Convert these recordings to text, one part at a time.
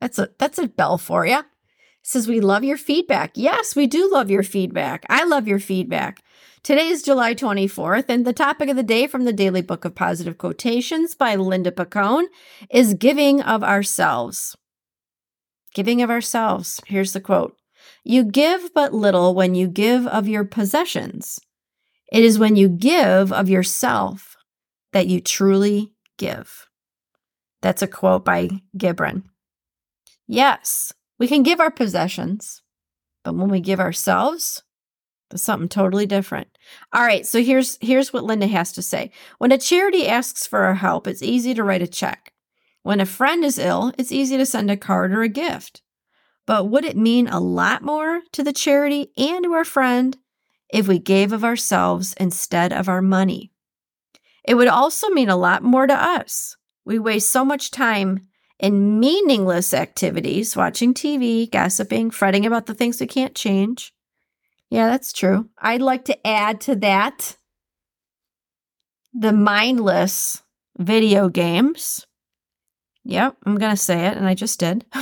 That's a that's a bell for you. Says we love your feedback. Yes, we do love your feedback. I love your feedback. Today is July 24th, and the topic of the day from the Daily Book of Positive Quotations by Linda Picone is giving of ourselves. Giving of ourselves. Here's the quote You give but little when you give of your possessions. It is when you give of yourself that you truly give. That's a quote by Gibran. Yes, we can give our possessions, but when we give ourselves, that's something totally different. All right, so here's here's what Linda has to say. When a charity asks for our help, it's easy to write a check. When a friend is ill, it's easy to send a card or a gift. But would it mean a lot more to the charity and to our friend if we gave of ourselves instead of our money? It would also mean a lot more to us. We waste so much time in meaningless activities, watching TV, gossiping, fretting about the things we can't change. Yeah, that's true. I'd like to add to that the mindless video games Yep, I'm going to say it, and I just did.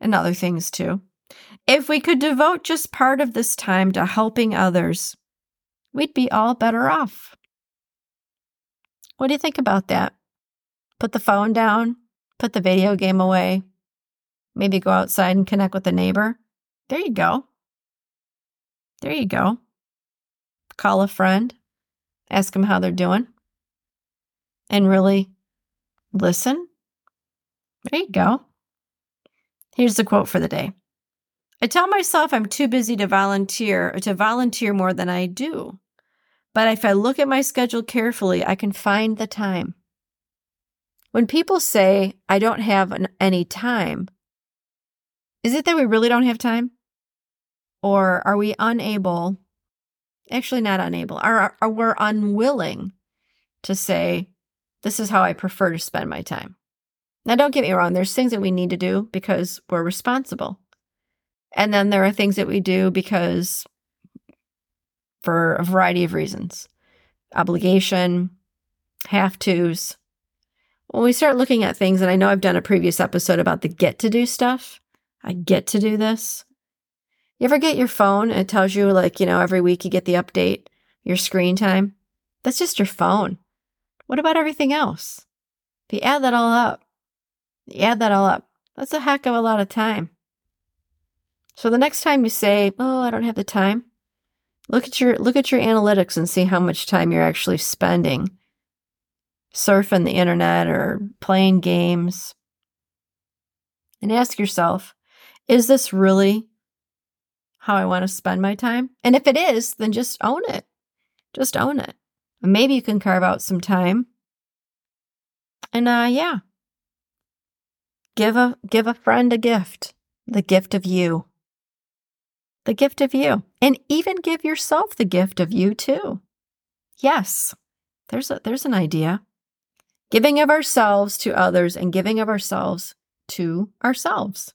and other things too. If we could devote just part of this time to helping others, we'd be all better off. What do you think about that? Put the phone down, put the video game away, maybe go outside and connect with a neighbor. There you go. There you go. Call a friend, ask them how they're doing and really listen? There you go. Here's the quote for the day. I tell myself I'm too busy to volunteer or to volunteer more than I do. But if I look at my schedule carefully, I can find the time. When people say, I don't have an, any time, is it that we really don't have time? Or are we unable, actually not unable, are, are we unwilling to say, this is how I prefer to spend my time. Now, don't get me wrong, there's things that we need to do because we're responsible. And then there are things that we do because for a variety of reasons obligation, have tos. When we start looking at things, and I know I've done a previous episode about the get to do stuff, I get to do this. You ever get your phone and it tells you, like, you know, every week you get the update, your screen time? That's just your phone. What about everything else? If you add that all up, you add that all up, that's a heck of a lot of time. So the next time you say, "Oh, I don't have the time," look at your look at your analytics and see how much time you're actually spending surfing the internet or playing games. And ask yourself, is this really how I want to spend my time? And if it is, then just own it. Just own it. Maybe you can carve out some time. And uh yeah. Give a give a friend a gift. The gift of you. The gift of you. And even give yourself the gift of you too. Yes. There's a there's an idea. Giving of ourselves to others and giving of ourselves to ourselves.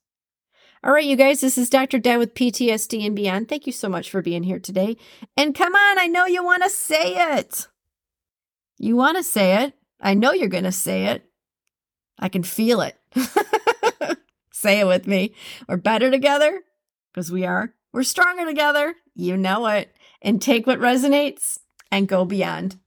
All right, you guys, this is Dr. Deb with PTSD and Beyond. Thank you so much for being here today. And come on, I know you want to say it. You want to say it. I know you're going to say it. I can feel it. say it with me. We're better together because we are. We're stronger together. You know it. And take what resonates and go beyond.